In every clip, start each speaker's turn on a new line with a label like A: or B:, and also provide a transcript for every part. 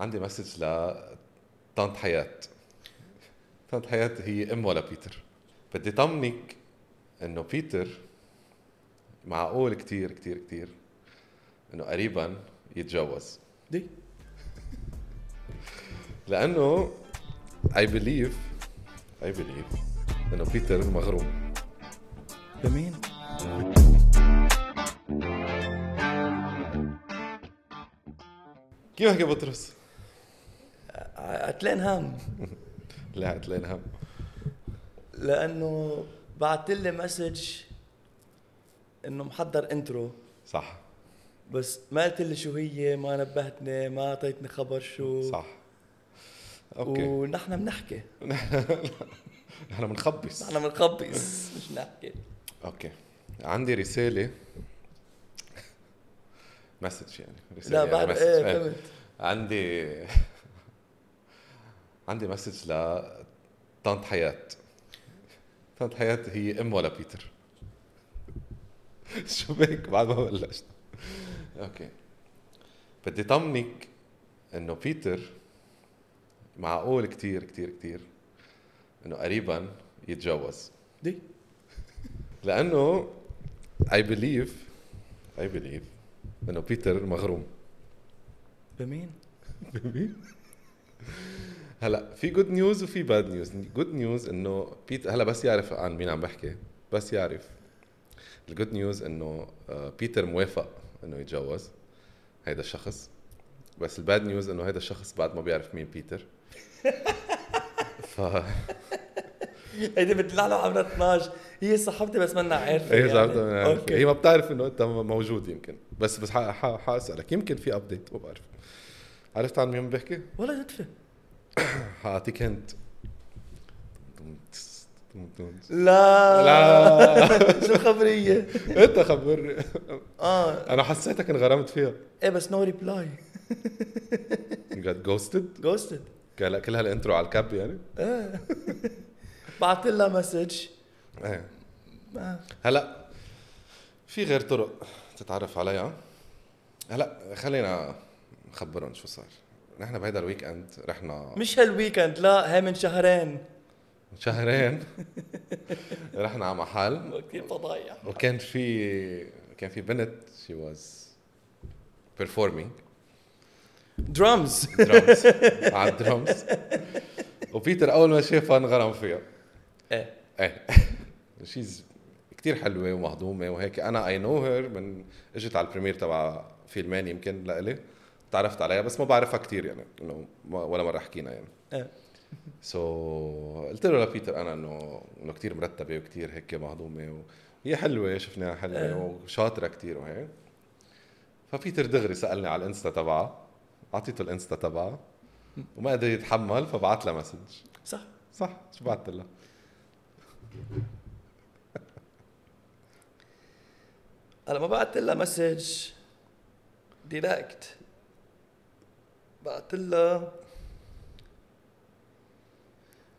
A: عندي message ل طنط حياة. طنط حياة هي أم ولا بيتر؟ بدي طمنك إنه بيتر معقول كتير كتير كتير إنه قريبا يتجوز.
B: دي.
A: لأنه I believe I believe إنه بيتر مغروم.
B: بمين؟
A: كيف حكي بطرس؟
B: عتلين هم.
A: لا عتلين هم.
B: لأنه بعت لي message إنه محضر intro
A: صح.
B: بس ما قلت لي شو هي ما نبهتني ما أعطيتني خبر شو.
A: صح. okay.
B: ونحن بنحكي.
A: نحن بنخبص.
B: نحن بنخبص مش نحكي
A: okay. عندي رسالة. message يعني. رسالة
B: لا
A: يعني
B: بعد message.
A: إيه.
B: فهمت.
A: عندي عندي message ل طنط حياة. طنط حياة هي أم ولا بيتر؟ شو بك بعد ما بلشت. okay. بدي طمنك إنه بيتر معقول كتير كتير كتير إنه قريبا يتجوز.
B: دي.
A: لأنه I believe I believe إنه بيتر مغروم.
B: بمين؟
A: هلا في good news وفي bad news good news إنه بيت هلا بس يعرف عن مين عم بحكي. بس يعرف. ال good news إنه آه، بيتر موافق إنه يتجوز هيدا الشخص. بس ال bad news إنه هيدا الشخص بعد ما بيعرف مين بيتر ف
B: هيدي بتطلع له عمرها 12 هي صاحبتي بس منا عارفة
A: هي
B: يعني.
A: صاحبتها من عارف.
B: أوكي.
A: هي ما بتعرف إنه أنت موجود يمكن. بس بس حاسألك. يمكن في ابديت ما بعرف. عرفت عن مين بحكي؟
B: ولا تدفى
A: حاعطيك هنت.
B: لا.
A: لا.
B: شو الخبرية؟
A: انت خبرني
B: آه.
A: أنا حسيتك انغرمت فيها.
B: إيه بس نو ريبلاي
A: جت جوستد
B: جوستد
A: كل كل هال intro على الكاب يعني؟
B: إيه. بعت لها message
A: إيه.
B: آه.
A: هلا في غير طرق تتعرف عليها؟ هلا خلينا نخبرهم شو صار. نحن بهيدا ال weekend رحنا.
B: مش هال weekend لا هي من شهرين.
A: شهرين. رحنا على محل.
B: كثير فضايح.
A: وكان في كان في بنت شي was performing.
B: drums
A: drums على الدرامز وبيتر أول ما شافها انغرم فيها.
B: إيه.
A: إيه. she's كثير حلوة ومهضومة وهيك. أنا I know her من إجت على ال premiere تبع فيلمين يمكن لإلي. تعرفت عليها بس ما بعرفها كثير يعني إنه ولا مرة حكينا يعني.
B: إيه
A: سو so, قلت له لبيتر أنا إنه إنه كثير مرتبة وكثير هيك مهضومة وهي حلوة شفناها حلوة
B: إيه.
A: وشاطرة كثير وهيك. فبيتر دغري سألني على الإنستا تبعها أعطيته الإنستا تبعها وما قدر يتحمل فبعت لها message.
B: صح.
A: صح شو بعت لها؟
B: هلا ما بعت لها message direct بعت لها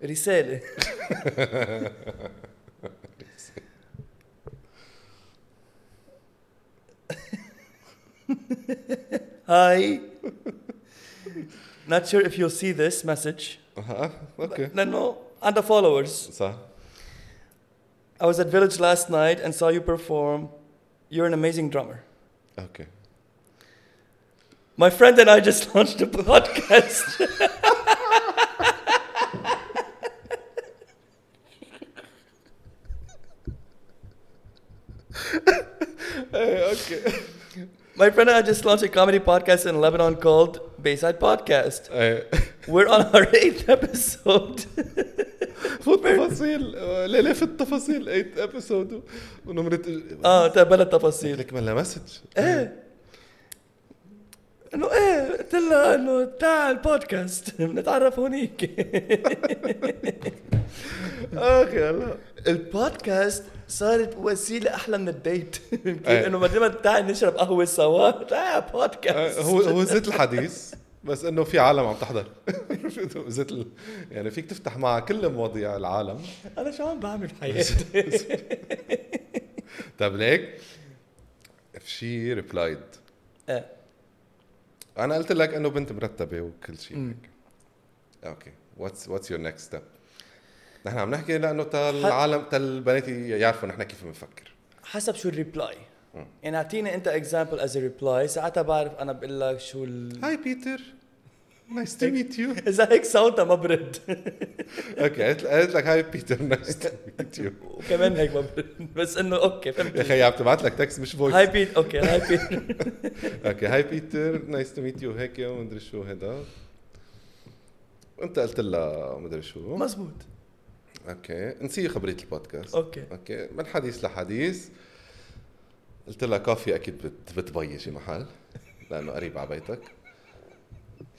B: رسالة Hi. Not sure if you'll see this message.
A: اه اوكي
B: لأنه عندها followers.
A: صح
B: I was at Village last night and saw you perform. You're an amazing drummer.
A: اوكي
B: My friend and I just launched a podcast.
A: ايه اوكي
B: My friend and I just launched a comedy podcast in Lebanon called Bayside Podcast.
A: ايه
B: We're on our eighth episode.
A: فوت تفاصيل ليه ليه في التفاصيل 8 ابيسود ونمرة
B: اه تقبل التفاصيل.
A: لك ملا مسج
B: ايه إنه إيه؟ قلت لها إنه تعال البودكاست. بنتعرف هونيك.
A: أخي هلا
B: البودكاست صارت وسيلة أحلى من ال date.
A: إيه.
B: إنه ما تعال نشرب قهوة سوا؟ تعال بودكاست.
A: هو هو زيت الحديث بس إنه في عالم عم تحضر. زيت ال... يعني فيك تفتح مع كل مواضيع العالم.
B: أنا شو عم بعمل بحياتي؟
A: طيب ليك في شي replied.
B: إيه
A: أنا قلت لك إنه بنت مرتبة وكل شيء okay. what's what's your next step نحن عم نحكي لأنه تا العالم تا البنات يعرفوا نحن كيف بنفكر.
B: حسب شو ال
A: reply.
B: يعني أعطيني أنت example as reply ساعتها بعرف أنا بقول لك شو ال...
A: hi بيتر. nice to meet you
B: اذا هيك صوتها ما برد
A: okay قلت قلت لك hi بيتر nice to meet you
B: وكمان هيك ما برد بس انه okay
A: يا
B: فهمت
A: أخي عم تبعت لك text مش voice
B: hi بيت okay hi بيت
A: أوكي هاي بيتر نايس تو ميت يو هيك ومدري شو هيدا وانت قلت لها مدري شو
B: مزبوط
A: أوكي نسي خبريه البودكاست
B: أوكي
A: أوكي من حديث لحديث قلت لها كافي أكيد بت بتبيجي محل لأنه قريب على بيتك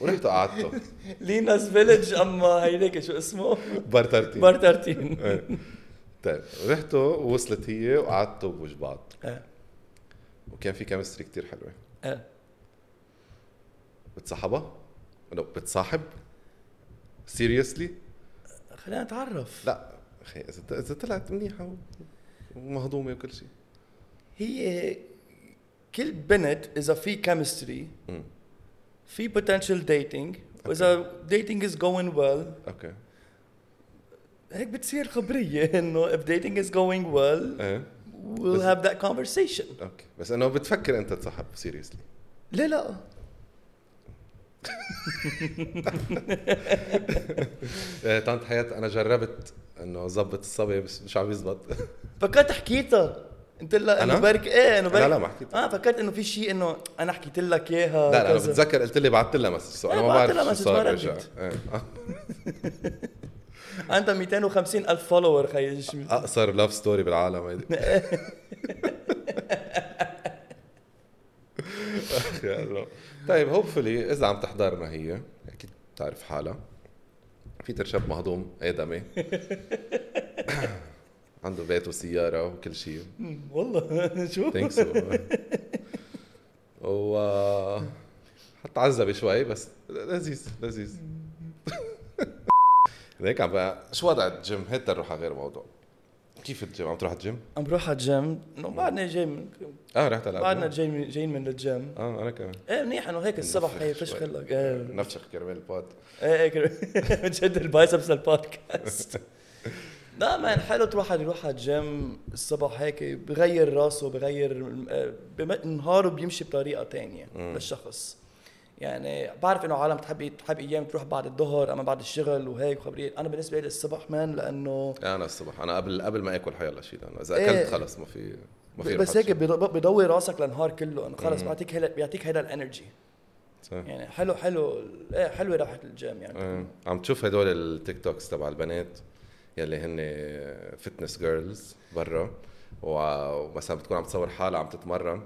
A: ورحتوا قعدتوا
B: ليناس فيلج أما هيديك شو اسمه؟
A: برترتي
B: بار 13
A: إيه. طيب رحتوا ووصلت هي وقعدتوا بوجه بعض.
B: إيه.
A: وكان في chemistry كتير حلوة.
B: إيه.
A: بتصاحبها؟ إنه بتصاحب؟ seriously؟
B: خلينا نتعرف.
A: لا. أخي إذا إذا طلعت منيحة ومهضومة وكل شيء.
B: هي كل بنت إذا في
A: chemistry.
B: في potential dating. واذا dating is going well
A: okay
B: هيك بتصير خبرية إنه if dating is going well
A: إيه.
B: we'll have that conversation.
A: أوكي بس إنه بتفكر أنت تصاحب سيريسلي
B: ليه لا.
A: إيه طنط حياة أنا جربت إنه ظبط الصبي بس مش عم يزبط.
B: فكرت حكيتها. قلت لها انه
A: أنا؟
B: برك إيه إنه برك
A: لا لا ما حكيت
B: آه فكرت إنه في شيء إنه أنا حكيت لك إياها
A: لا لا
B: أنا.
A: بتذكر قلت لي بعثت لها مسج سو أنا
B: إيه،
A: ما بعرف
B: لها
A: شو صار رجع. إيه.
B: عندها 250 ألف follower خيي
A: اقصر love story بالعالم هيدي الله. طيب hopefully إذا عم تحضرنا هي أكيد بتعرف حالها بيتر شاب مهضوم آدمي عنده بيت وسيارة وكل شيء.
B: والله شو؟
A: think so و حتى عذبي شوي بس لذيذ لذيذ. هيك عم بقى. شو وضع الجيم؟ هيك نروح على غير موضوع. كيف الجيم؟ عم تروح على الجيم؟
B: عم بروح على الجيم. إنه بعدنا جاي من
A: آه رحت على
B: بعدنا. جاي من جايين من الجيم.
A: آه أنا كمان.
B: إيه منيح إنه هيك الصبح هي
A: شوي.
B: فشخ لك إيه.
A: نفشخ كرمال ال
B: pod. إيه هيك بتشد ال biceps لل podcast. لا man حلو تروح يروح على الجيم الصبح هيك بغير راسه بغير آه، نهاره بيمشي بطريقة تانية
A: مم.
B: للشخص يعني بعرف إنه عالم تحب تحب أيام تروح بعد الظهر أما بعد الشغل وهيك وخبريه أنا بالنسبة لي الصبح man لأنه
A: أنا الصبح أنا قبل قبل ما آكل حيلا شيء لأنه إذا
B: إيه.
A: أكلت خلص ما في ما في
B: بس هيك بيضوي راسك لنهار كله إنه خلص. بيعطيك هيدا بيعطيك هيدا ال
A: energy.
B: يعني حلو حلو إيه حلوة راحة الجيم يعني
A: آه. عم تشوف هدول ال TikToks تبع البنات يلي هن fitness girls برا. ومثلا بتكون عم تصور حالها عم تتمرن.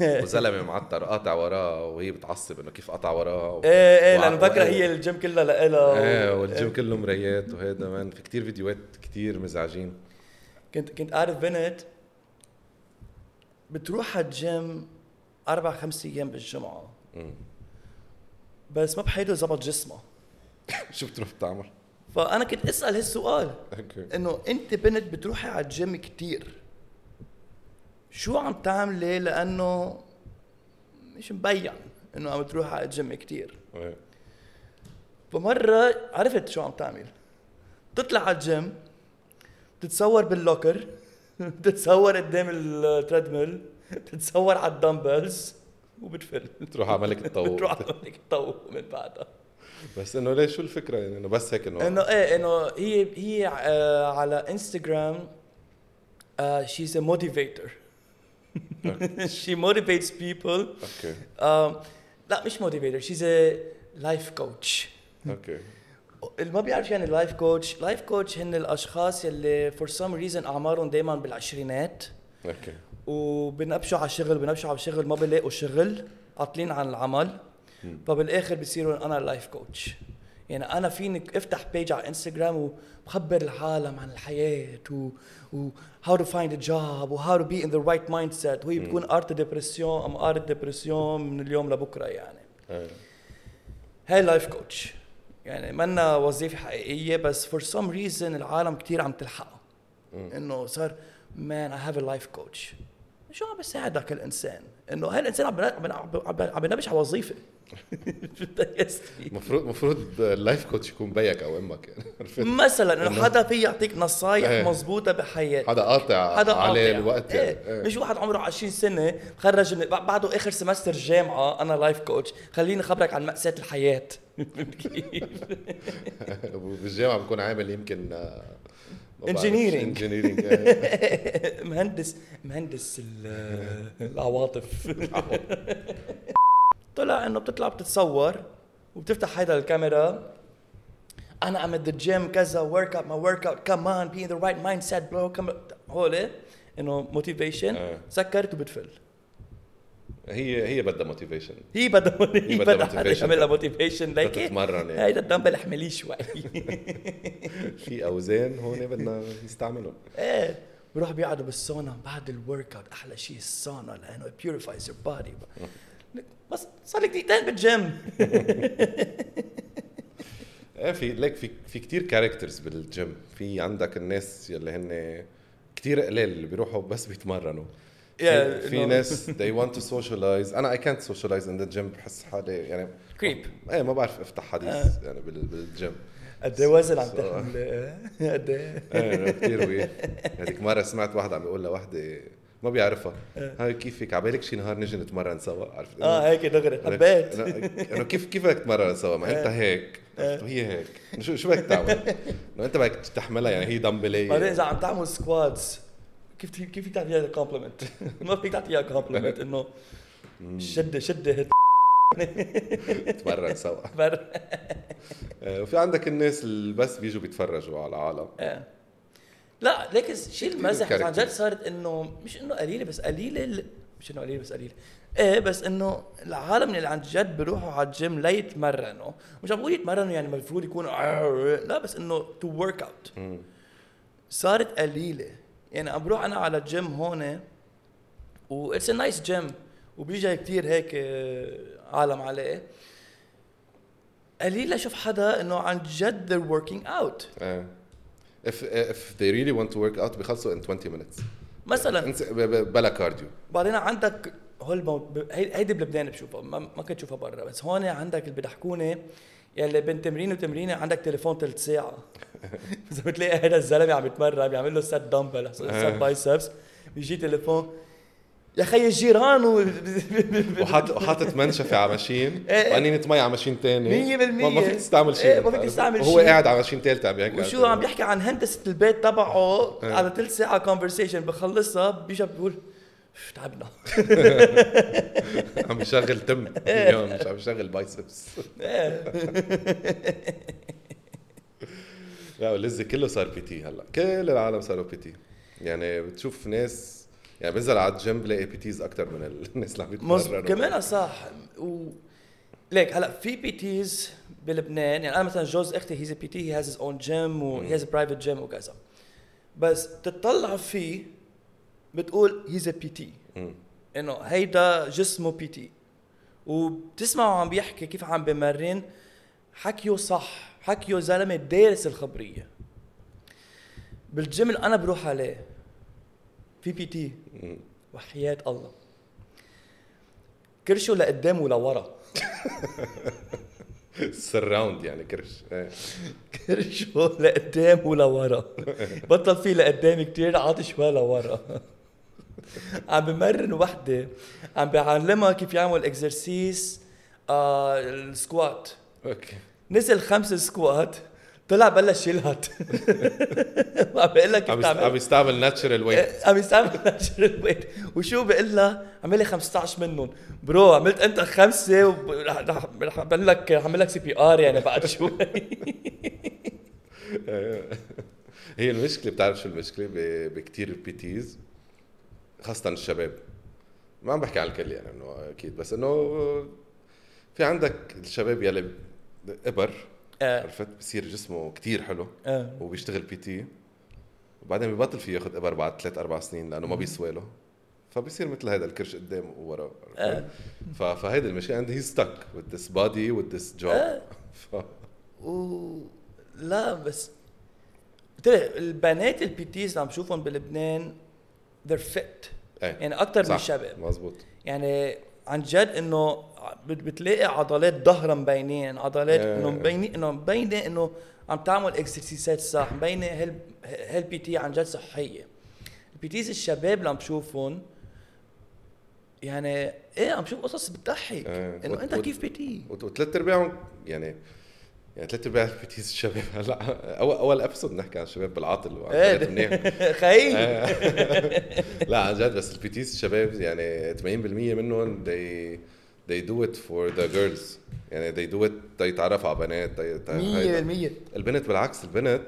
A: وزلمة معطر قاطع وراها وهي بتعصب إنه كيف قطع وراها و...
B: إيه
A: إيه
B: لأنه بكره هي الجيم كلها لإلها
A: إيه
B: و-
A: والجيم كله مرايات وهيدا مان. في كتير فيديوهات كتير مزعجين.
B: كنت كنت اعرف بنت بتروح على الجيم أربع خمس أيام
A: بالجمعة.
B: بس ما بحياته زبط جسمها.
A: شو بتروح بتعمل؟
B: فأنا كنت أسأل هالسؤال.
A: okay
B: إنه أنت بنت بتروحي على الجيم كتير. شو عم تعملي لأنه مش مبين إنه عم تروحي على الجيم كتير؟
A: إيه.
B: فمرة عرفت شو عم تعمل. تطلع على الجيم تتصور بال locker تتصور قدام ال treadmill تتصور على ال dumbbells وبتفل.
A: تروح على ملك الطاووق
B: بتروح على هيك تطوق من بعدها.
A: بس إنه ليش؟ شو الفكرة يعني؟ إنه بس هيك إنه
B: إنه إيه إنه هي هي آه على انستغرام she's a motivator. She motivates people. okay لا مش motivator she's a life coach.
A: okay
B: اللي ما بيعرف يعني life coach life coach هن الأشخاص يلي for some reason أعمارهم دائما بالعشرينات.
A: okay
B: وبنبشوا على الشغل بنبشوا على الشغل ما بيلاقوا شغل عاطلين عن العمل. فبالاخر بصيروا أنا life coach يعني أنا فيني أفتح page على انستغرام وبخبر العالم عن الحياة و, و how to find a job و how to be in the right mindset. وهي بتكون ارت dépression أم ارت dépression من اليوم لبكرة يعني.
A: إيه.
B: هاي life coach يعني منا وظيفة حقيقية بس for some reason العالم كتير عم تلحقها. إنه صار man I have a life coach شو عم بيساعدك الإنسان؟ إنه هالإنسان عم عم عم عم بنبش على وظيفة؟
A: المفروض المفروض ال life coach يكون بيك أو أمك يعني
B: مثلا إنه حدا في يعطيك نصايح
A: إيه.
B: مزبوطه بحياتك
A: حدا قاطع
B: حدا
A: عليه
B: قاطع.
A: الوقت يعني إيه.
B: مش واحد عمره 20 سنة خرج من- بعده آخر semester جامعة أنا life coach خليني خبرك عن مأساة الحياة كيف؟
A: وبالجامعه بكون عامل يمكن
B: Engineering.
A: engineering
B: مهندس مهندس ال- العواطف طلع إنه بتطلع بتتصور وبتفتح هيدا الكاميرا أنا I'm the gym كذا workout my workout come on be the right mindset bro هول إنه motivation
A: آه.
B: سكرت وبتفل
A: هي هي بدها motivation
B: هي بدها هي
A: بدها
B: حدا
A: motivation.
B: يعمل لها motivation ليك
A: تتمرن يعني.
B: هيدا الدمبل احمليه شوي.
A: في أوزان هون بدنا نستعملهم.
B: إيه. بروح بيقعدوا بالسونا بعد ال workout أحلى شيء السونا لأنه it purifies your body بس صار لك دقيقتين بالجيم.
A: إيه في ليك في في كثير characters بالجيم. في عندك الناس يلي هن كثير قليل اللي بيروحوا بس بيتمرنوا. في, في ناس they want to socialize. أنا I can't socialize in the gym بحس حالي يعني
B: creep
A: إيه ما بعرف أفتح حديث يعني بال- بالجيم
B: قد إيه وزن عم تحمل؟ قد إيه؟
A: إيه كثير weird هذيك مرة سمعت واحد عم بيقول لوحدة ما بيعرفها. hi كيفك؟ عبالك شي نهار نجي نتمرن سوا؟ عرفت؟
B: آه هيك دغري. حبيت.
A: انه كيف كيف بدك تتمرن سوا؟ ما أنت هيك؟ وهي هيك. شو شو بدك تعمل؟ إنه أنت بدك تحملها يعني هي دمبليه
B: بعدين إذا عم تعمل squats كيف كيف فيك تعطيها compliment ما فيك تعطيها compliment إنه شده شدة
A: تتمرن سوا. آه، وفي عندك الناس اللي بس بيجوا بيتفرجوا على العالم.
B: إيه. لا ليك شيء المزح عن جد. صارت إنه مش إنه قليلة بس قليلة ال- مش إنه قليلة بس قليلة. إيه بس إنه العالم اللي عن جد بيروحوا على الجيم ليتمرنوا مش عم بقول يتمرنوا يعني المفروض يكونوا لا بس إنه to work out صارت قليلة. يعني عم بروح أنا على الجيم هون و it's nice gym وبيجي كثير هيك آه، عالم عليه. قليل أشوف حدا إنه عن جد they're working out.
A: آه. if if they really want to work out بيخلصوا in 20 minutes.
B: مثلا.
A: بلا cardio
B: بعدين عندك هول هيدي بلبنان بشوفها ما, ما كنت اشوفها برا بس هون عندك اللي بضحكوني يلي بين تمرين وتمرينه عندك تليفون ثلث ساعة إذا بتلاقي هذا الزلمة عم يتمرن بيعمل له set dumbbell set biceps بيجي تليفون يا خي الجيران و...
A: وحاط وحاطط منشفة على machine
B: إيه.
A: وقنينه مي على machine ثاني
B: مية بالمية.
A: ما فيك تستعمل شيء
B: إيه، ما فيك تستعمل شيء.
A: قاعد على machine ثالثه عم يحكي
B: وشو عم بيحكي عن هندسة البيت تبعه
A: إيه.
B: على ثلث ساعة conversation بخلصها بيجي بيقول "أوف، تعبنا
A: عم يشغل تم. اليوم مش عم يشغل
B: biceps.
A: لا واللذيذ كله صار PT هلا. كل العالم صاروا PT يعني بتشوف ناس يعني بنزل على الجيم بلاقي PTs أكثر من الناس اللي عم. يتمرنوا.
B: كمان صح. و ليك هلا في PTs بلبنان. يعني أنا مثلا جوز أختي he's PT he has own gym و he has private gym وكذا. بس تطلع فيه بتقول he's
A: PT.
B: إنه هيدا جسمه PT وبتسمعه عم بيحكي كيف عم بمرن. حكيه صح. حكيه زلمة دارس الخبرية. بالجيم اللي أنا بروح عليه في
A: PT.
B: وحياة الله. كرشه لقدام ولورا
A: surround يعني كرش. إيه.
B: كرشه لقدام ولورا بطل فيه لقدام كتير عاطي شوي لورا عم بمرن وحدة عم بيعلمها كيف يعمل exercise آه ال
A: squat. okay.
B: نزل خمس squat طلع بلش يلهت. وعم بقول لك
A: عم عم
B: تعمل.
A: يستعمل natural weight
B: عم يستعمل natural weight وشو بقول لها؟ عمل لي 15 منهم. bro عملت انت خمسة ورح رح رح اعمل لك اعمل لك CPR يعني بعد شوي.
A: هي المشكلة بتعرف شو المشكلة؟ ب- بكتير PTs خاصة الشباب. ما عم بحكي على الكل يعني إنه أكيد بس إنه في عندك الشباب يلي ابر
B: آه،
A: عرفت؟ بصير جسمه كتير حلو
B: آه.
A: وبيشتغل PT وبعدين ببطل فيه ياخذ ابر بعد ثلاث أربع سنين لأنه ما بيسوى له فبصير مثل هذا الكرش قدام وورا
B: آه.
A: فهيدي المشكلة. عندي هي stuck with this body with this job.
B: آه.
A: ف...
B: و لا بس لك البنات ال PTs اللي عم بشوفهم بلبنان they're fit.
A: إيه.
B: يعني أكثر من. الشباب.
A: مزبوط
B: يعني عن جد إنه بت- بتلاقي عضلات ظهرها مبينين عضلات
A: إيه.
B: انه مبينين انه مبينه إنه عم تعمل exercise ات صح مبينه هال هال PT عن جد صحية. ال PTs الشباب اللي عم بشوفهم يعني إيه عم بشوف قصص بتضحك.
A: إيه.
B: إنه
A: أنت
B: كيف
A: PT وثلاث أرباعهم يعني يعني ثلاث أرباع ال PTs الشباب. هلا اول أول episode نحكي عن الشباب بالعاطل.
B: إيه خيي
A: لا عن جد بس ال PTs الشباب يعني 80% منهم they they do it for the girls. يعني they do it تيتعرفوا على بنات تي- تي- هيدا.
B: 100%
A: البنت بالعكس البنت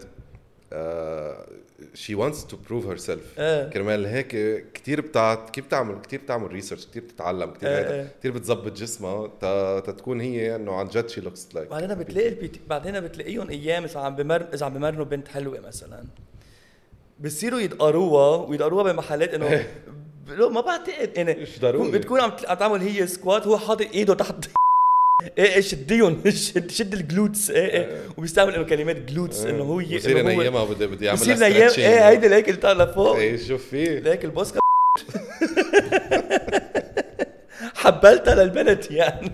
A: آه she wants to prove herself
B: إيه
A: كرمال هيك كثير بتاع كيف بتعمل كثير بتعمل research كثير بتتعلم كثير
B: إيه
A: هيدا
B: إيه.
A: كثير بتظبط جسمها تا- تتكون هي إنه عن جد شي looks like
B: بعدين بتلاقي ال PT بعدين بتلاقيهم أيام إذا عم بمر إذا عم بمرنوا بنت حلوة مثلا بصيروا يدقروها ويدقروها بمحلات إنه ما بعتقد يعني
A: مش ضروري.
B: بتكون عم تعمل هي squat هو حاطط إيده تحت إيه إيه شديهم شد شد الجلوتس. إيه إيه. وبيستعمل انه كلمات جلوتس إنه هو
A: بصير ينيمها بده بده يعمل
B: بصير نيام إيه هيدي لهيك اللي طالع لفوق
A: إيه شوف فيه.
B: لهيك البوسكا حبلتها للبنت يعني.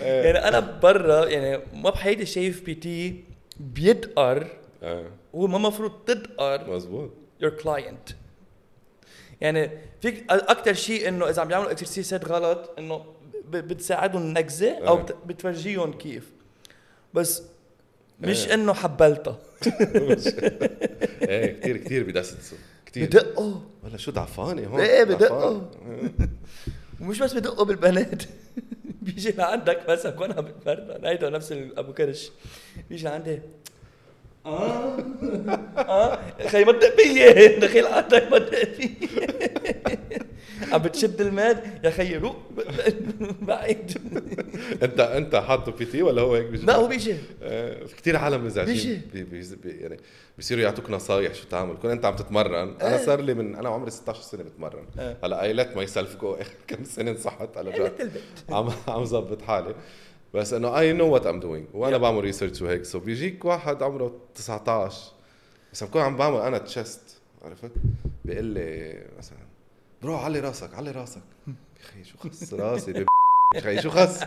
B: يعني أنا برا يعني ما بحياتي شايف بي تي بيدقر هو ما مفروض تدقر
A: مزبوط
B: your client. يعني فيك أكثر شيء إنه إذا عم بيعملوا اكسرسيسات غلط إنه بتساعدهم نكزه
A: أو.
B: بت- بتفرجيهم كيف. بس مش
A: آه.
B: إنه حبلتها
A: إيه كثير كثير بدسسوا كثير
B: بدقوا
A: ولا شو ضعفانة هون؟
B: إيه، بدقوا. ومش بس بدقوا بالبنات. بيجي لعندك مثلا عم بتمرن هيدا نفس ابو كرش. بيجي لعندي آه. آه. خي ما تدق فيي دخيل عندك ما تدق فيي عم بتشد الماد يا خيي روق بعيد.
A: أنت أنت حاطه بي تي ولا هو هيك بيجي؟
B: لا هو بيجي.
A: آه، في كثير عالم
B: بيجي.
A: مزعجين بي بي بي يعني بيصيروا يعطوك نصايح شو تعمل. كون أنت عم تتمرن. أنا
B: إيه.
A: صار لي من أنا عمري 16 سنة بتمرن.
B: إيه.
A: هلأ اي ليت ماي سيلف جو كم سنة انصحت هلا
B: البيت
A: عم عم ظبط حالي. بس انه اي نو وات ام دوينج وأنا
B: Yeah.
A: بعمل ريسيرش وهيك. سو بيجيك واحد عمره 19 بس بكون عم بعمل أنا chest عرفت؟ بيقول لي مثلا bro علي راسك علي راسك. يا أخي شو خص راسي؟ يا أخي شو خص؟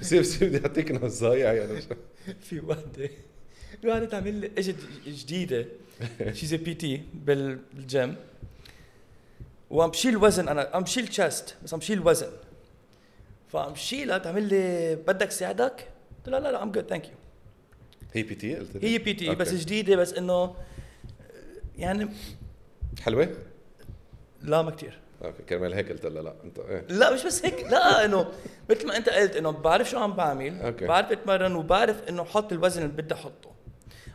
A: بصير بصير بدي أعطيك نصايح يعني.
B: في وحدة. في وحده تعمل لي اجت جديدة she's PT بال gym. وعم بشيل وزن أنا عم بشيل chest بس عم بشيل وزن. فعم شيلها تعمل لي بدك ساعدك؟ قلت لها لا لا I'm good thank you
A: هي PT قلت لي؟
B: هي
A: PT.
B: بس جديدة بس إنه يعني
A: حلوة؟
B: لا ما كتير
A: okay كرمال هيك قلت لها لا أنت إيه
B: لا مش بس هيك لا إنه مثل ما أنت قلت إنه بعرف شو عم بعمل
A: okay.
B: بعرف أتمرن وبعرف إنه حط الوزن اللي بدي احطه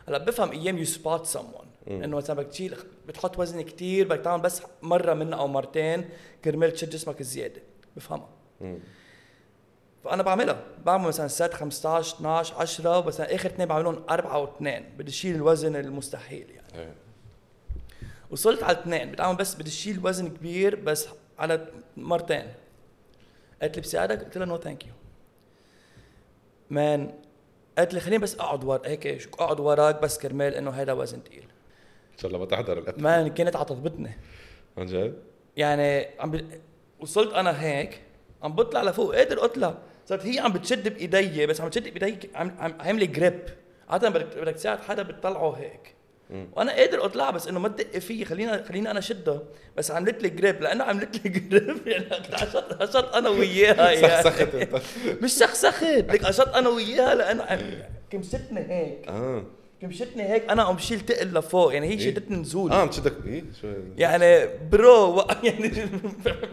B: هلأ بفهم أيام you spot someone إنه مثلا بدك تشيل بتحط وزن كتير بدك تعمل بس مرة منه أو مرتين كرمال تشد جسمك زيادة بفهمها. فأنا بعملها. بعمل مثلا set 15 12 10 بس آخر اثنين بعملهم أربعة واثنين بدي اشيل الوزن المستحيل يعني.
A: إيه.
B: وصلت على اثنين بدي اعمل بس بدي اشيل وزن كبير بس على مرتين. قالت لي بساعدك؟ قلت لها no thank you man قالت لي خليني بس أقعد ورا. هيك أقعد وراك بس كرمال إنه هذا وزن ثقيل
A: إن شاء الله ما تحضر. الاب
B: مان كانت عتضبطني
A: عن جد؟
B: يعني عم ب... وصلت أنا هيك عم بطلع لفوق. قادر اطلع صارت هي عم بتشد بإيدي بس عم تشد بإيدي عم عم عامله جريب عادة بدك بدك تساعد حدا بتطلعه هيك.
A: مم.
B: وأنا قادر أطلع بس إنه ما تدق فيي خلينا خليني أنا شدها بس عملت لي جريب لأنه عملت لي جريب يعني عشت أنا وياها يعني.
A: سخسخت أنت.
B: مش سخسخت. لك عشت أنا وياها لأنه كمشتني هيك.
A: آه.
B: كمشتني هيك أنا عم بشيل تقل لفوق يعني هي
A: إيه؟
B: شدتني نزول.
A: آه عم تشدك إيه؟ شو؟
B: يعني bro يعني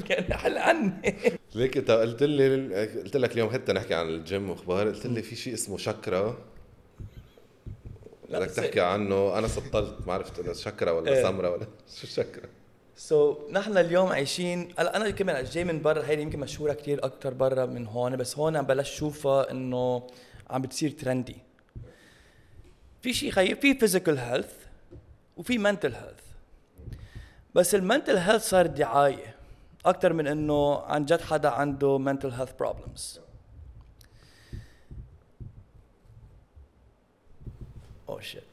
B: يعني حل عني
A: ليك أنت قلت لي قلت لك اليوم حتى نحكي عن الجيم وأخبار قلت لي في شيء اسمه شكرا بدك تحكي عنه. أنا سطلت ما عرفت إذا شكرا ولا
B: إيه.
A: سمرة ولا شو chakra
B: so so, نحن اليوم عايشين هلا أنا كمان جاي من برا هيدي يمكن مشهورة كتير أكثر برا من هون بس هون عم بلش شوفها إنه عم بتصير trendy في شيء خيي في physical health وفي mental health بس ال mental health صار دعاية أكثر من إنه عن جد حدا عنده mental health problems oh shit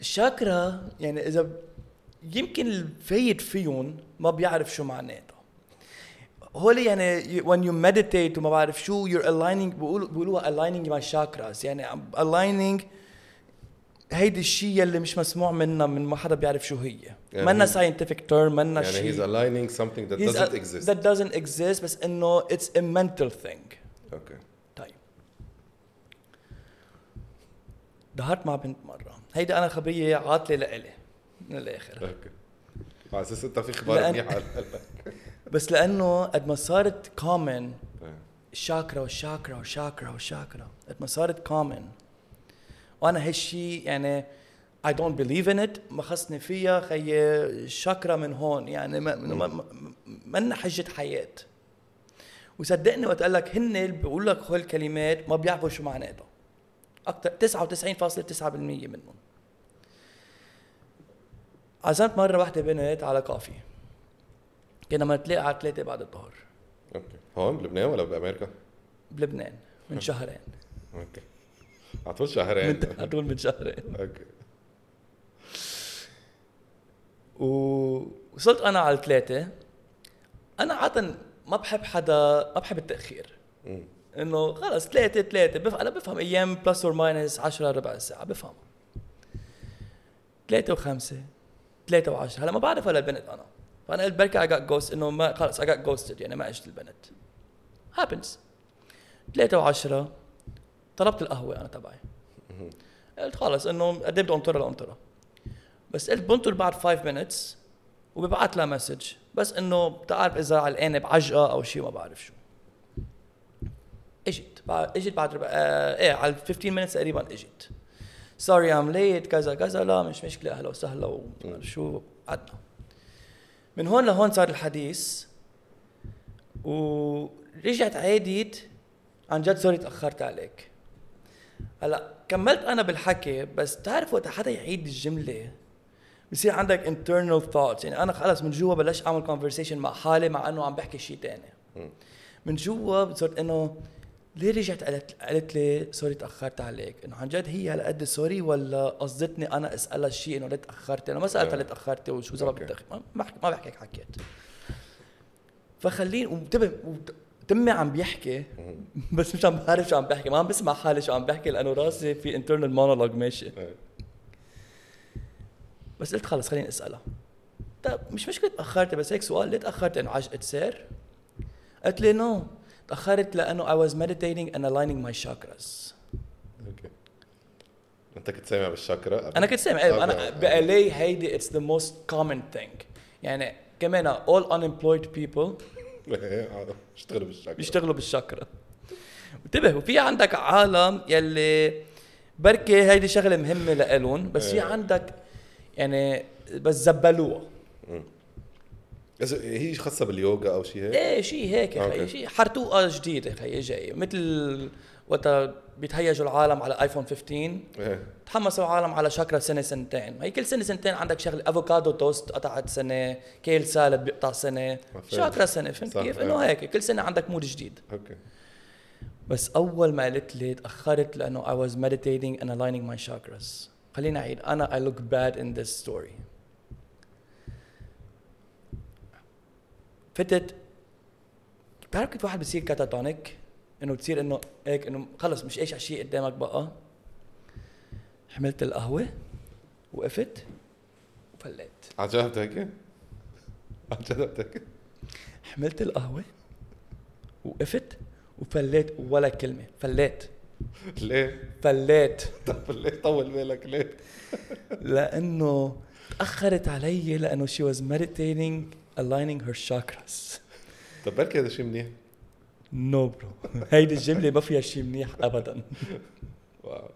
B: ال chakra يعني إذا يمكن الفايت فيهم ما بيعرف شو معناتها هول يعني when you meditate وما بعرف شو you're aligning بيقولوا بيقولوها aligning my chakras. يعني aligning هيدي الشيء يلي مش مسموع منا من ما حدا بيعرف شو هي.
A: يعني
B: منا scientific term منا
A: يعني
B: شيء
A: he's aligning something that
B: He's
A: doesn't
B: a-
A: exist.
B: that doesn't exist بس إنه it's a mental thing.
A: أوكي
B: طيب. ظهرت مع بنت مرة. هيدي أنا خبرية عاطلة لإلي من الآخر.
A: أوكي على أساس انت في
B: أخبار
A: منيحه على
B: بس لأنه قد ما صارت common
A: إيه.
B: الشاكرا والشاكرا والشاكرا والشاكرا قد ما صارت common وأنا هالشي يعني I don't believe in it ما خصني فيها خي الشاكرا من هون يعني ما ما- ما- منا حجة حياة. وصدقني وقت قال لك هن اللي بيقول لك هول الكلمات ما بيعرفوا شو معناتها أكثر 99.9% منهم. عزمت مرة واحدة بنت على كافي. كنا بنتلاقى على ثلاثة بعد الظهر.
A: أوكي. هون بلبنان ولا بامريكا؟
B: بلبنان من شهرين.
A: أوكي. على طول شهرين.
B: على طول من شهرين.
A: أوكي.
B: ووصلت أنا على الثلاثة أنا عادة ما بحب حدا ما بحب التأخير. إنه خلص ثلاثة ثلاثة بف... أنا بفهم أيام plus or minus 10 ربع ساعة. بفهم. ثلاثة وخمسة ثلاثة وعشرة. هلا ما بعرف ولا البنت أنا. فانا قلت بركي I got ghost إنه ما خلص I got ghosted يعني ما اجت البنت. happens ثلاثة وعشرة طلبت القهوة أنا تبعي. قلت خلص إنه قد إيه بدي انطرها لانطرها بس قلت بنطر بعد 5 minutes وببعث لها مسج بس إنه بتعرف إذا علقانه بعجقه أو شيء ما بعرف شو. إجت. إجت بعد ربع آه إيه على 15 minutes تقريبا إجت. sorry I'm late كذا كذا. لا مش مشكلة. أهلا وسهلا وما شو. قعدنا من هون لهون صار الحديث. ورجعت عاديت عن جد sorry تأخرت عليك. هلا كملت أنا بالحكي بس تعرف وقت حدا يعيد الجملة بصير عندك internal thoughts. يعني أنا خلص من جوا بلشت أعمل conversation مع حالي مع إنه عم بحكي شيء تاني. من جوا صرت إنه ليه رجعت قالت قالت لي sorry تأخرت عليك. إنه عن جد هي هالقد sorry ولا قصدتني أنا أسألها شيء إنه ليه تأخرتي؟ أنا ما سألتها ليه تأخرتي وشو سبب ما ما بحكي ما بحكي هيك حكيت. فخليني وانتبه تمي عم بيحكي بس مش عم بعرف شو عم بحكي. ما عم بسمع حالي شو عم بحكي لأنه راسي في internal monologue ماشي. بس قلت خلص خليني أسألها. طيب مش مشكلة تاخرت بس هيك سؤال ليه تاخرت إنه عجقت سير؟ قالت لي no تأخرت لأنه I was meditating and aligning my chakras.
A: أوكي أنت كنت سامع بالشاكرا؟
B: أنا كنت سامع. أيوه
A: أنا.
B: بالي هيدي it's the most common thing يعني كمان all unemployed people
A: اشتغلوا بالشاكرا
B: بيشتغلوا بالشاكرا انتبه وفي عندك عالم يلي بركي هيدي شغلة مهمة لإلهم بس في
A: إيه.
B: عندك يعني بس زبلوها.
A: هي خاصة باليوغا أو شيء هيك؟
B: إيه شيء هيك
A: yeah.
B: خيي شيء حرتوقة جديدة خيي جاي. مثل وقت بيتهيجوا العالم على ايفون 15
A: إيه.
B: تحمسوا العالم على شاكرا سنة سنتين. هي كل سنة سنتين عندك شغلة. avocado toast قطعت سنة kale salad بيقطع
A: سنة.
B: شاكرا سنة فهمت كيف؟
A: إيه.
B: إنه هيك كل سنة عندك mode جديد.
A: أوكي.
B: بس أول ما قالت لي تأخرت لأنه I was meditating and aligning my chakras. خليني أعيد. أنا I look bad in this story. فتت بتعرف كيف واحد بصير catatonic إنه بتصير إنه هيك إنه خلص مش إيش شيء قدامك بقى حملت القهوة وقفت وفليت
A: عن جد هيك؟ عن جد هيك؟
B: حملت القهوة وقفت وفليت ولا كلمة فليت
A: ليه؟
B: فليت
A: طب ليه طول بالك ليه؟
B: لأنه تأخرت علي لأنه she was meditating aligning her chakras.
A: طب بركي هذا شيء منيح؟
B: no bro هيدي الجملة ما فيها شيء منيح ابدا.
A: wow.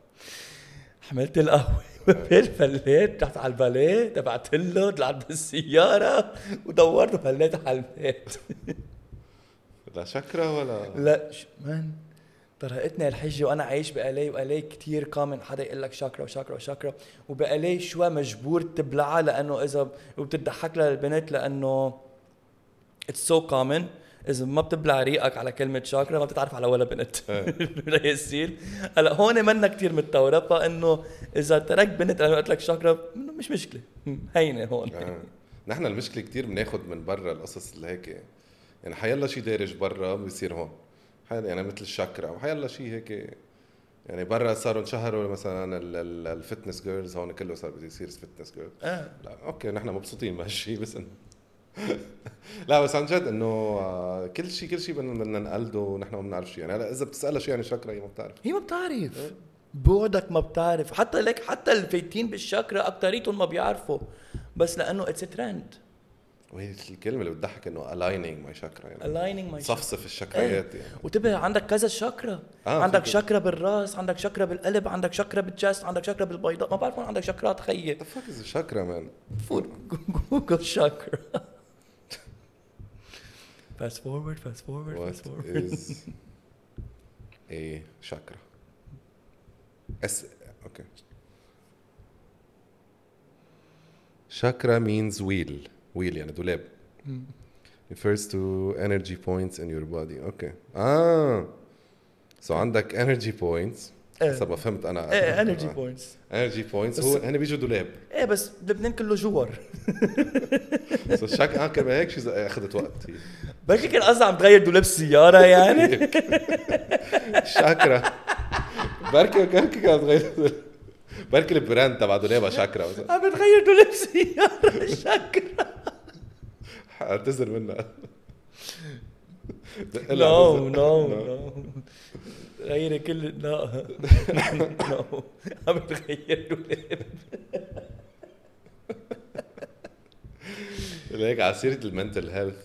B: حملت القهوة فليت رحت على الباليه تبعت له طلعت بالسيارة ودورت وفليت على البيت.
A: لا شكرا ولا
B: لا man طرقتني الحجه وأنا عايش بقالي وقالي كثير common حدا يقول لك chakra و chakra و chakra وبقالي شوي مجبور تبلعها لأنه إذا وبتضحك لها البنت لأنه it's so common إذا ما بتبلع ريقك على كلمة شاكرا ما بتتعرف على ولا بنت.
A: إيه.
B: ياسين هلا هون منا كثير متطورة فإنه إذا ترك بنت أنا قلت لك شاكرا مش مشكلة. هينة هون.
A: آه. نحن المشكلة كتير بناخد من برا القصص اللي هيك. يعني حيلا شيء دارج برا بيصير هون. حيلا يعني مثل الشكرا وحيلا شيء هيك يعني برا صاروا انشهروا مثلا ال- ال- ال fitness girls هون كله صار بده يصير fitness girl
B: آه.
A: لا أوكي نحن مبسوطين بهالشيء بس انه لا بس عن جد إنه آه، كل شيء كل شيء بدنا بدنا نقلده ونحن ما بنعرف شيء يعني هلا إذا بتسألها شو يعني شكرا هي ما بتعرف.
B: هي ما بتعرف. بعدك ما بتعرف. حتى لك حتى الفايتين بالشاكرا أكتريتهم ما بيعرفوا. بس لأنه it's trend
A: وهي الكلمة اللي بتضحك إنه aligning my chakra يعني.
B: Aligning my
A: صفصف الشكريات يعني.
B: وتبه عندك كذا شاكرا
A: آه،
B: عندك. شاكرا بالراس عندك شاكرا بالقلب عندك شاكرا بالجست عندك شاكرا بالبيضاء. ما بعرف وين عندك شاكرات خيي
A: fuck is a chakra man?
B: فوت جوجل شاكرا fast forward fast forward
A: What
B: fast forward.
A: is a chakra? S okay. Chakra means wheel. Wheel يعني دولاب. Refers to energy points in your body. Okay. Ah. So عندك energy points.
B: إيه.
A: ما فهمت أنا
B: إيه energy points
A: energy points
B: بس-
A: هو هن بيجوا دولاب
B: إيه بس لبنان كله جوار
A: so شاكرا كمان هيك شيء أخذت وقت
B: بركي كان قصدي عم تغير دولاب السيارة يعني
A: شاكرا بركي بركي كانت غير بركي ال brand تبع دولابها شاكرا. مثلا
B: عم بتغير دولاب سيارة شاكرا
A: اعتذر منها.
B: نو نو نو غيري كل لا. no عم بتغير دولاب.
A: هيك على سيرة ال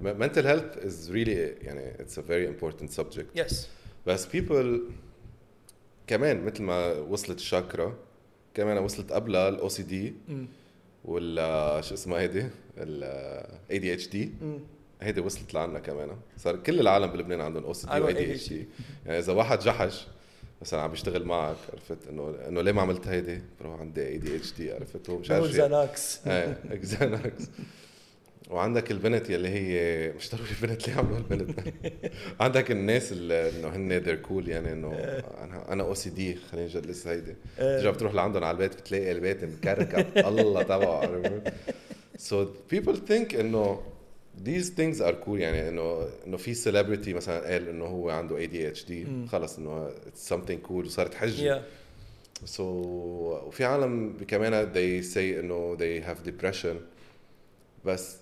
A: mental health mental health is really يعني it's a very important subject.
B: يس
A: بس people كمان مثل ما وصلت الشاكرا كمان وصلت قبلها ال OCD ولا شو اسمها هيدي؟ ال ADHD هيدي وصلت لعنا كمان. صار كل العالم بلبنان عندهم أو سي دي واي دي اتش دي يعني إذا واحد جحش مثلا عم بيشتغل معك عرفت؟ إنه إنه ليه ما عملت هيدي؟ bro عندي ADHD عرفت؟ هو مش عارف
B: Xanax
A: إيه Xanax وعندك البنت يلي هي مش ضروري البنت اللي عملوا البنت عندك الناس اللي إنه هن they're cool يعني إنه أنا أنا OCD خلينا نجلس هيدي. ترجع بتروح لعندهم على البيت بتلاقي البيت مكركب. الله تبعه so people think إنه these things are cool يعني انه إنه في celebrity مثلا قال إنه هو عنده ADHD خلص إنه it's something cool وصارت حجه
B: Yeah.
A: So وفي عالم كمان they say إنه they have depression. بس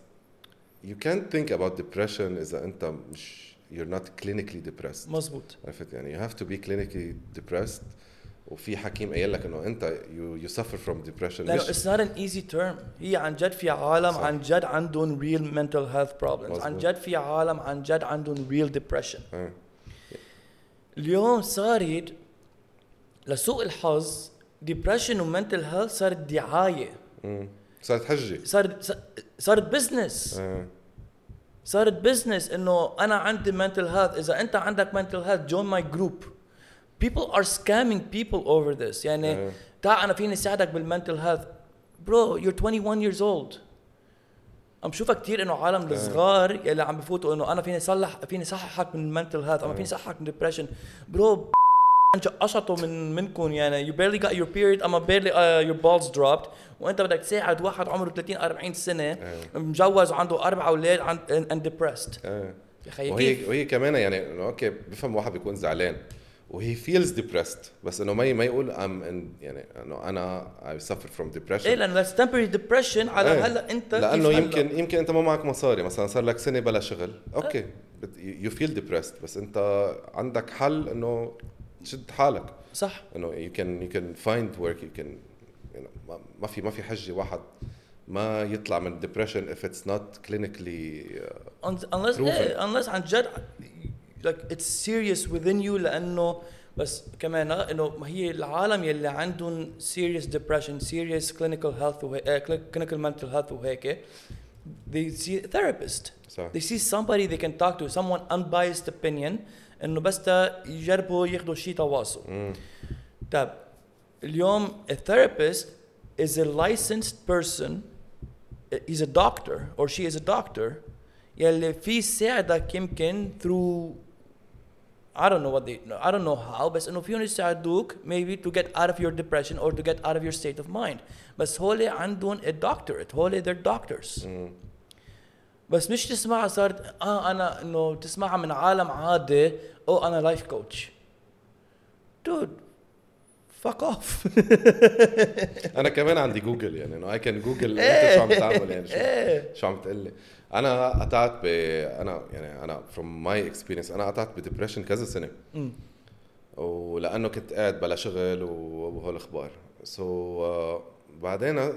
A: you can't think about depression اذا انت مش you're not clinically depressed
B: مزبوط
A: عرفت يعني you have to be clinically depressed وفي حكيم قايل لك انه انت you, you suffer from depression لأنه
B: it's not an easy term هي عن جد في عالم
A: صح.
B: عن جد عندهم real mental health problems عن
A: مزبوط.
B: جد في عالم عن جد عندهم real depression
A: آه.
B: اليوم صارت لسوء الحظ depression و mental health صارت دعايه
A: مم. صارت حجة.
B: صارت صارت business
A: آه.
B: صارت business إنه أنا عندي mental health. إذا أنت عندك mental health join my group. People are scamming people over this. يعني
A: آه.
B: تعال أنا فيني ساعدك بال mental health bro you're 21 years old. عم بشوفها كثير إنه عالم الصغار يلي عم بفوتوا إنه أنا فيني صلح فيني صححك من ال mental health أنا فيني صححك من depression bro قشطوا من منكم يعني you barely got your period أما barely uh, your balls dropped. وأنت بدك تساعد واحد عمره 30 40 سنة
A: آه.
B: مجوز وعنده أربع أولاد عن- and depressed.
A: آه.
B: يا خيي
A: وهي
B: كيف؟
A: وهي كمان يعني okay بفهم واحد بيكون زعلان. وهي feels depressed بس إنه ما ما يقول ام يعني إنه أنا I suffer from depression
B: إيه لأنه that's temporary depression على
A: إيه.
B: هلأ أنت
A: لأنه
B: كيف هلأ؟
A: يمكن يمكن أنت ما معك مصاري. مثلا صار لك سنة بلا شغل. Okay. You feel depressed بس أنت عندك حل إنه تشد حالك
B: صح
A: انه يو كان يو كان فايند ورك يو كان ما في ما في حجه واحد ما يطلع من ديبرشن if it's not clinically uh,
B: Un- unless
A: Proven.
B: eh, unless عن جد like it's serious within you لانه بس كمان آه، انه ما هي العالم يلي عندهم serious depression serious clinical health وهي, uh, clinical mental health وهيك they see a therapist
A: صح
B: they see somebody they can talk to someone unbiased opinion انه بس تا يجربوا ياخذوا شيء تواصل. طيب اليوم a therapist is a licensed person he's a doctor or she is a doctor يلي في يساعدك يمكن through I don't know what they I don't know how بس انه فيهم يساعدوك maybe to get out of your depression or to get out of your state of mind بس هول عندهم a doctorate هول they're doctors
A: مم.
B: بس مش تسمعها صارت آه أنا إنه تسمعها من عالم عادي أو أنا life coach dude fuck off
A: أنا كمان عندي جوجل يعني إنه I can Google
B: إيه.
A: أنت شو عم تعمل يعني شو
B: إيه.
A: شو عم تقول لي أنا قطعت ب أنا يعني أنا from my experience أنا قطعت ب depression كذا
B: سنة.
A: ولأنه كنت قاعد بلا شغل وهول الأخبار. so so, uh, بعدين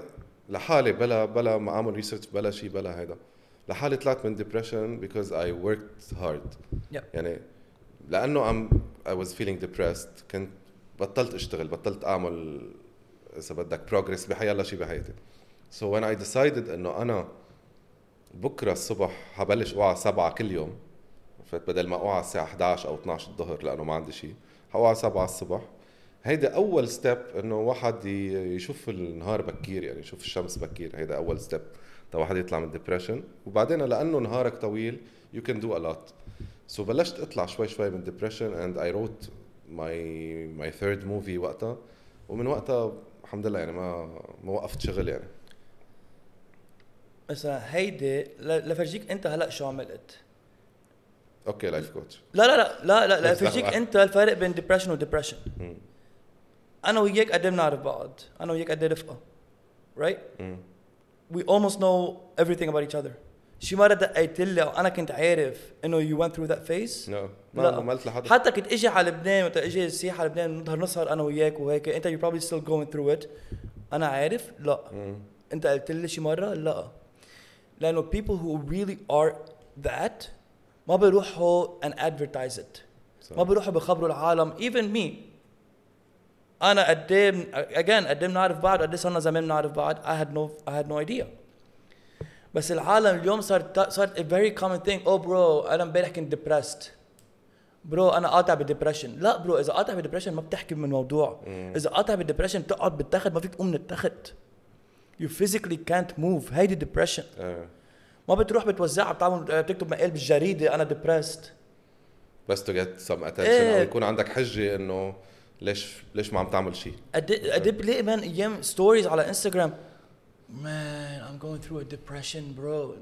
A: لحالي بلا بلا ما اعمل research بلا شيء بلا هيدا. لحالي طلعت من depression because I worked hard.
B: Yeah.
A: يعني لأنه I'm I was feeling depressed. كنت بطلت أشتغل بطلت أعمل إذا بدك progress بحيالله شيء بحياتي. So when I decided إنه أنا بكرة الصبح حبلش اوعى سبعة كل يوم فبدل ما اوعى الساعة 11 أو 12 الظهر لأنه ما عندي شيء حوعى 7 الصبح. هيدا أول step إنه واحد يشوف النهار بكير يعني يشوف الشمس بكير. هيدا أول step تا واحد يطلع من depression وبعدين لأنه نهارك طويل can do a lot. so so بلشت أطلع شوي شوي من depression and I wrote my my third movie وقتها. ومن وقتها الحمد لله يعني ما ما وقفت شغل يعني.
B: مثلا هيدي لفرجيك أنت هلأ شو عملت؟
A: okay life coach
B: لا لا لا لا لا, لا
A: بس
B: لفرجيك. أنت الفرق بين depression و
A: depression.
B: أنا وياك قد إيه بنعرف بعض. أنا وياك قد رفقه right
A: مم.
B: We almost know everything about each other. شي مرة دقيت لي أو أنا كنت عارف إنه you went through that phase
A: لا ما
B: لا.
A: ما قلت لحدا.
B: حتى كنت إجي على لبنان وقت إجي السياحة على لبنان نظهر نسهر أنا وياك وهيك. أنت you probably still going through it. أنا عارف؟ لا.
A: مم.
B: أنت قلت لي شي مرة؟ لا. لأنه people who really are that ما بيروحوا and advertise it.
A: صح.
B: ما بيروحوا بخبروا العالم. Even me. أنا قد إيه again قد إيه بنعرف بعض قد إيه صرنا زمان بنعرف بعض. I had no I had no idea. بس العالم اليوم صار صارت a very common thing. Oh bro أنا امبارح كنت depressed. bro أنا قاطع بال depression لا bro إذا قاطع بال depression ما بتحكي من الموضوع. إذا قاطع بال depression بتقعد بالتخت ما فيك تقوم من التخت. You physically can't move. هيدي depression.
A: آه.
B: ما بتروح بتوزعها بتعمل بتكتب مقال بالجريدة أنا depressed.
A: بس to get some
B: attention.
A: أو يكون عندك حجة إنه ليش ليش ما عم تعمل شيء
B: قد إيه- قد بلاقي man أيام stories على انستغرام Man, I'm going through a depression, bro.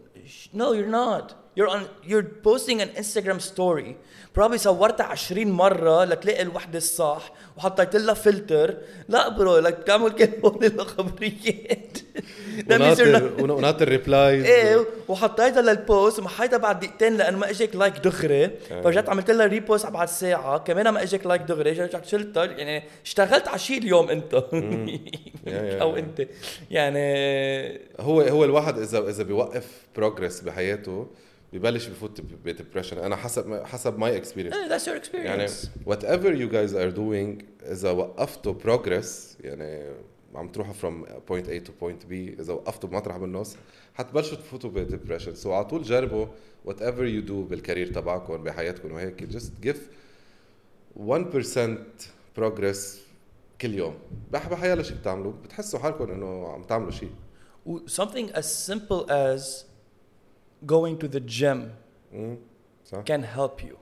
B: No, you're not. You're on. You're posting an Instagram story. Probably صورتها 20 مرة لتلاقي الوحدة الصح وحطيت لها فلتر. لا bro لك تعمل كل هول الخبريات. That means you're not-
A: وناطر ون- وناطر replies
B: إيه وحطيتها لل post ومحيتها بعد دقيقتين لأنه ما إجاك like دغري. فرجعت عملت لها repost بعد ساعة. كمان ما إجاك like دغري. رجعت شلتها يعني اشتغلت على شيء اليوم أنت.
A: أو.
B: أنت. يعني
A: هو هو الواحد اذا إذا بيوقف progress بحياته ببلش بفوت ب depression أنا حسب حسب my experience
B: eh, that's your
A: يعني whatever you guys are doing إذا وقفتوا progress يعني عم تروحوا from point A to point B. إذا وقفتوا بمطرح بالنص حتبلشوا تفوتوا ب depression so على طول جربوا whatever you do بال career تبعكم بحياتكم وهيك just give 1% progress كل يوم. بح بحيالله شيء بتعملوا بتحسوا حالكم إنه عم تعملوا شيء
B: something as simple as going to the gym
A: مم. صح.
B: can help you.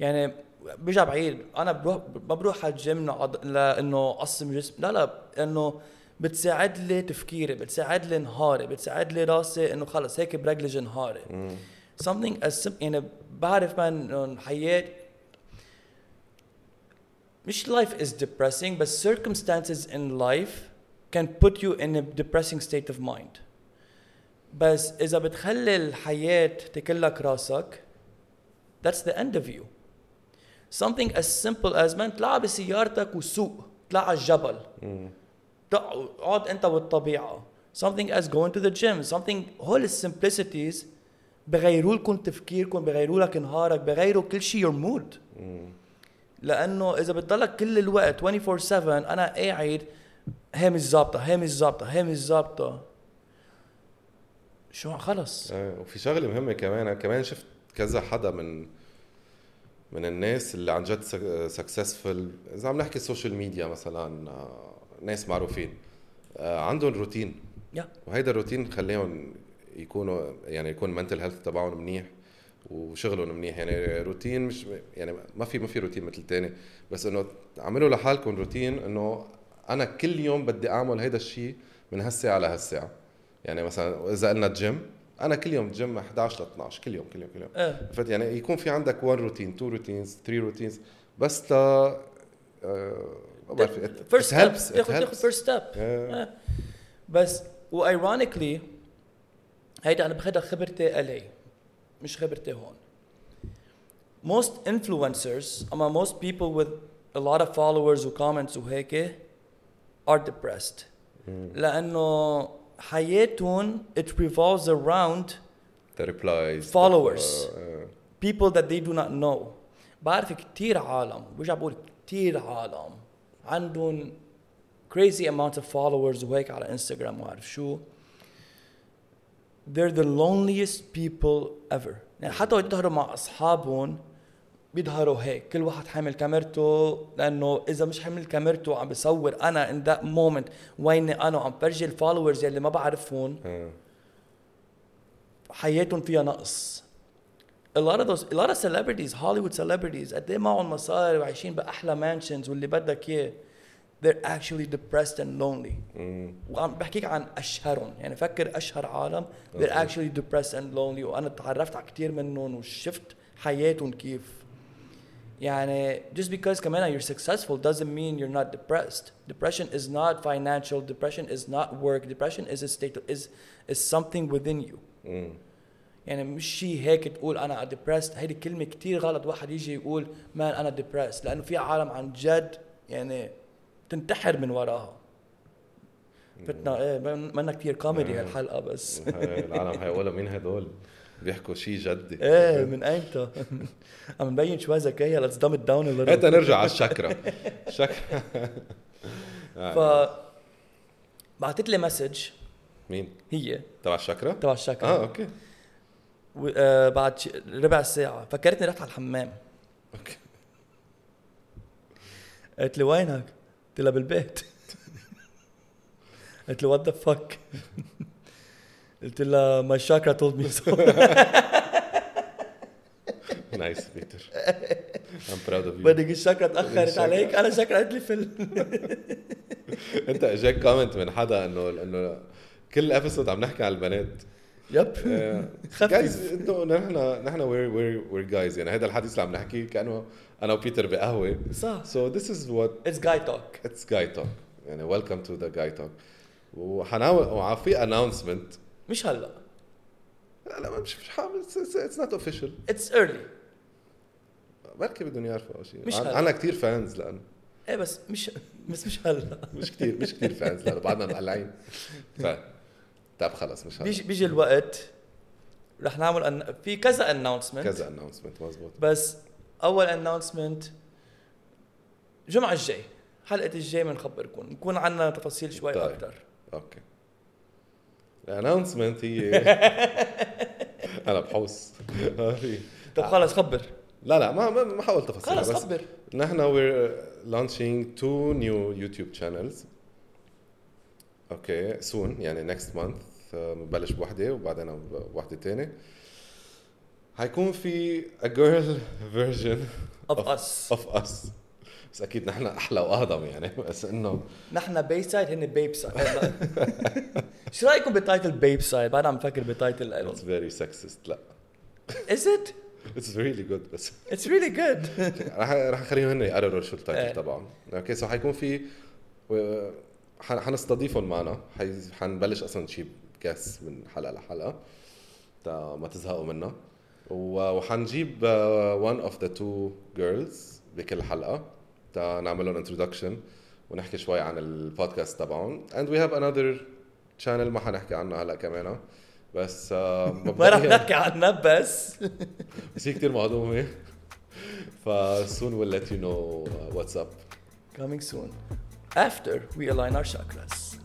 B: يعني برجع بعيد. أنا بروح ما بروح على الجيم لأنه أقسم جسم. لا لا إنه بتساعد لي تفكيري بتساعد لي نهاري بتساعد لي راسي إنه خلص هيك برجلج نهاري something as simple يعني بعرف من إنه الحياة مش life is depressing بس circumstances in life can put you in a depressing state of mind. بس إذا بتخلي الحياة تكلك راسك that's the end of you. Something as simple as man طلع بسيارتك وسوق طلع على الجبل. اقعد انت والطبيعه something as going to the gym. Something هول السمبلسيتيز بغيروا لكم تفكيركم بغيروا لك نهارك بغيروا كل شيء your mood.
A: مم.
B: لأنه إذا بتضلك كل الوقت 24 7 أنا قاعد هي مش ظابطة هي مش ظابطة هي مش ظابطة. شو خلص.
A: آه، وفي شغلة مهمة كمان. كمان شفت كذا حدا من من الناس اللي عن جد successful إذا عم نحكي social media مثلا آه، ناس معروفين آه، عندهم روتين وهيدا الروتين خليهم يكونوا يعني يكون ال mental health تبعهم منيح وشغلهم منيح. يعني روتين مش يعني ما في ما في روتين مثل الثاني بس إنه اعملوا لحالكم روتين إنه أنا كل يوم بدي أعمل هيدا الشيء من هالساعة لهالساعة. يعني مثلا إذا قلنا جيم أنا كل يوم جيم 11 ل 12 كل يوم كل يوم كل يوم.
B: إيه.
A: فهمت يعني يكون في عندك 1 روتين 2 روتينز 3 روتينز بس ت آه، ما بعرف first step
B: تاخذ تاخذ first
A: step.
B: بس و ironically هيدا أنا باخذها خبرتي إلي مش خبرتي هون. Most influencers اما most people with a lot of followers و comments وهيك are depressed. لأنه حياتهم it revolves around
A: the replies
B: Followers.
A: آه،
B: people that they do not know بعرف كتير عالم برجع بقول كتير عالم عندهم crazy amount of followers وهيك على انستغرام وعارف شو they're the loneliest people ever يعني حتى وقت يظهروا مع اصحابهم بيظهروا هيك كل واحد حامل كاميرته لأنه إذا مش حامل كاميرته وعم بصور أنا in that moment ويني أنا وعم برجي ال followers يلي ما بعرفهم
A: آه.
B: حياتهم فيها نقص. A lot of those a lot of celebrities Hollywood celebrities قد إيه معهم مصاري وعايشين بأحلى mansions واللي بدك إياه. They're actually depressed and lonely. وعم بحكيك عن أشهرهم يعني فكر أشهر عالم they're actually depressed and lonely. وأنا تعرفت على كثير منهم وشفت حياتهم كيف يعني just because كمان you're successful doesn't mean you're not depressed. Depression is not financial. Depression is not work. Depression is a state is is something within you.
A: مم.
B: يعني مش شيء هيك تقول أنا depressed هيدي كلمة كتير غلط. واحد يجي يقول man أنا depressed لأنه في عالم عن جد يعني تنتحر من وراها. فتنا إيه منا كتير كوميدي
A: آه.
B: هالحلقة بس.
A: العالم هيقولوا مين هدول؟ بيحكوا شيء جدي.
B: إيه من أيمتى؟ عم نبين شوي it down a
A: هات
B: little
A: نرجع على الشكرا شكرا
B: ف بعثت لي مسج
A: مين؟
B: هي.
A: تبع الشكرا
B: تبع الشكل
A: آه أوكي.
B: و- آه بعد ربع ساعة. فكرتني رحت على الحمام.
A: أوكي.
B: قالت لي وينك؟ قلت لها بالبيت. قالت لي what the fuck قلت لها my chakra told me so
A: nice Peter I'm proud of you.
B: بدك الشاكرا
A: تأخرت.
B: عليك؟ أنا شاكرا قالت لي فل
A: أنت إجاك comment من حدا انه إنه كل episode عم نحكي عن البنات.
B: Yep.
A: Guys إنه نحن نحن we're we're we're guys يعني هذا الحديث اللي عم نحكيه كأنه أنا وبيتر بقهوة.
B: صح.
A: So this is what
B: it's guy talk
A: it's guy talk. يعني welcome to the guy talk. وحنعمل وفي announcement.
B: مش هلا.
A: لا لا مش مش حامل it's not official.
B: it's early
A: بركي بدهم يعرفوا أو شيء.
B: مش هلا.
A: عنا كثير fans لأنه.
B: إيه بس مش بس مش هلا.
A: مش كثير مش كثير fans لأنه بعدنا مقلعين ف طب خلص مش هلا.
B: بيجي بيجي الوقت. رح نعمل أن... في كذا announcement
A: كذا announcement مزبوط.
B: بس أول announcement الجمعه الجاي. حلقة الجاي بنخبركم نكون عندنا تفاصيل شوي
A: طيب.
B: أكثر
A: أوكي. ال announcement هي أنا بحوس.
B: طب خلص خبر.
A: لا لا ما ما حاول تفاصيل
B: خلص خبر.
A: نحن we're launching two new YouTube channels. أوكي soon يعني next month آه، بنبلش بوحدة وبعدين بوحدة تانية. حيكون في a girl version
B: of us.
A: of us. بس أكيد نحن أحلى وأهضم يعني بس إنه
B: نحن باي سايد هن بيب سايد شو رايكم ب title بيب side بعد عم بفكر ب title لهم
A: it's very sexist لا.
B: Is it?
A: It's really good. بس
B: it's really good.
A: رح رح أخليهم هن يقرروا شو
B: إيه.
A: ال title تبعهم. okay so حيكون في حنستضيفهم معنا. حنبلش أصلا نجيب guests من حلقة لحلقة. تا ما تزهقوا منا وحنجيب uh, one of the two girls بكل حلقة. تا نعمل لهم introduction ونحكي شوي عن البودكاست تبعهم. And we have another channel ما حنحكي عنها هلا كمان بس uh,
B: ما رح نحكي عنها بس
A: بس هي كثير مهضومه ف we'll let you know uh, what's up
B: coming soon after we align our chakras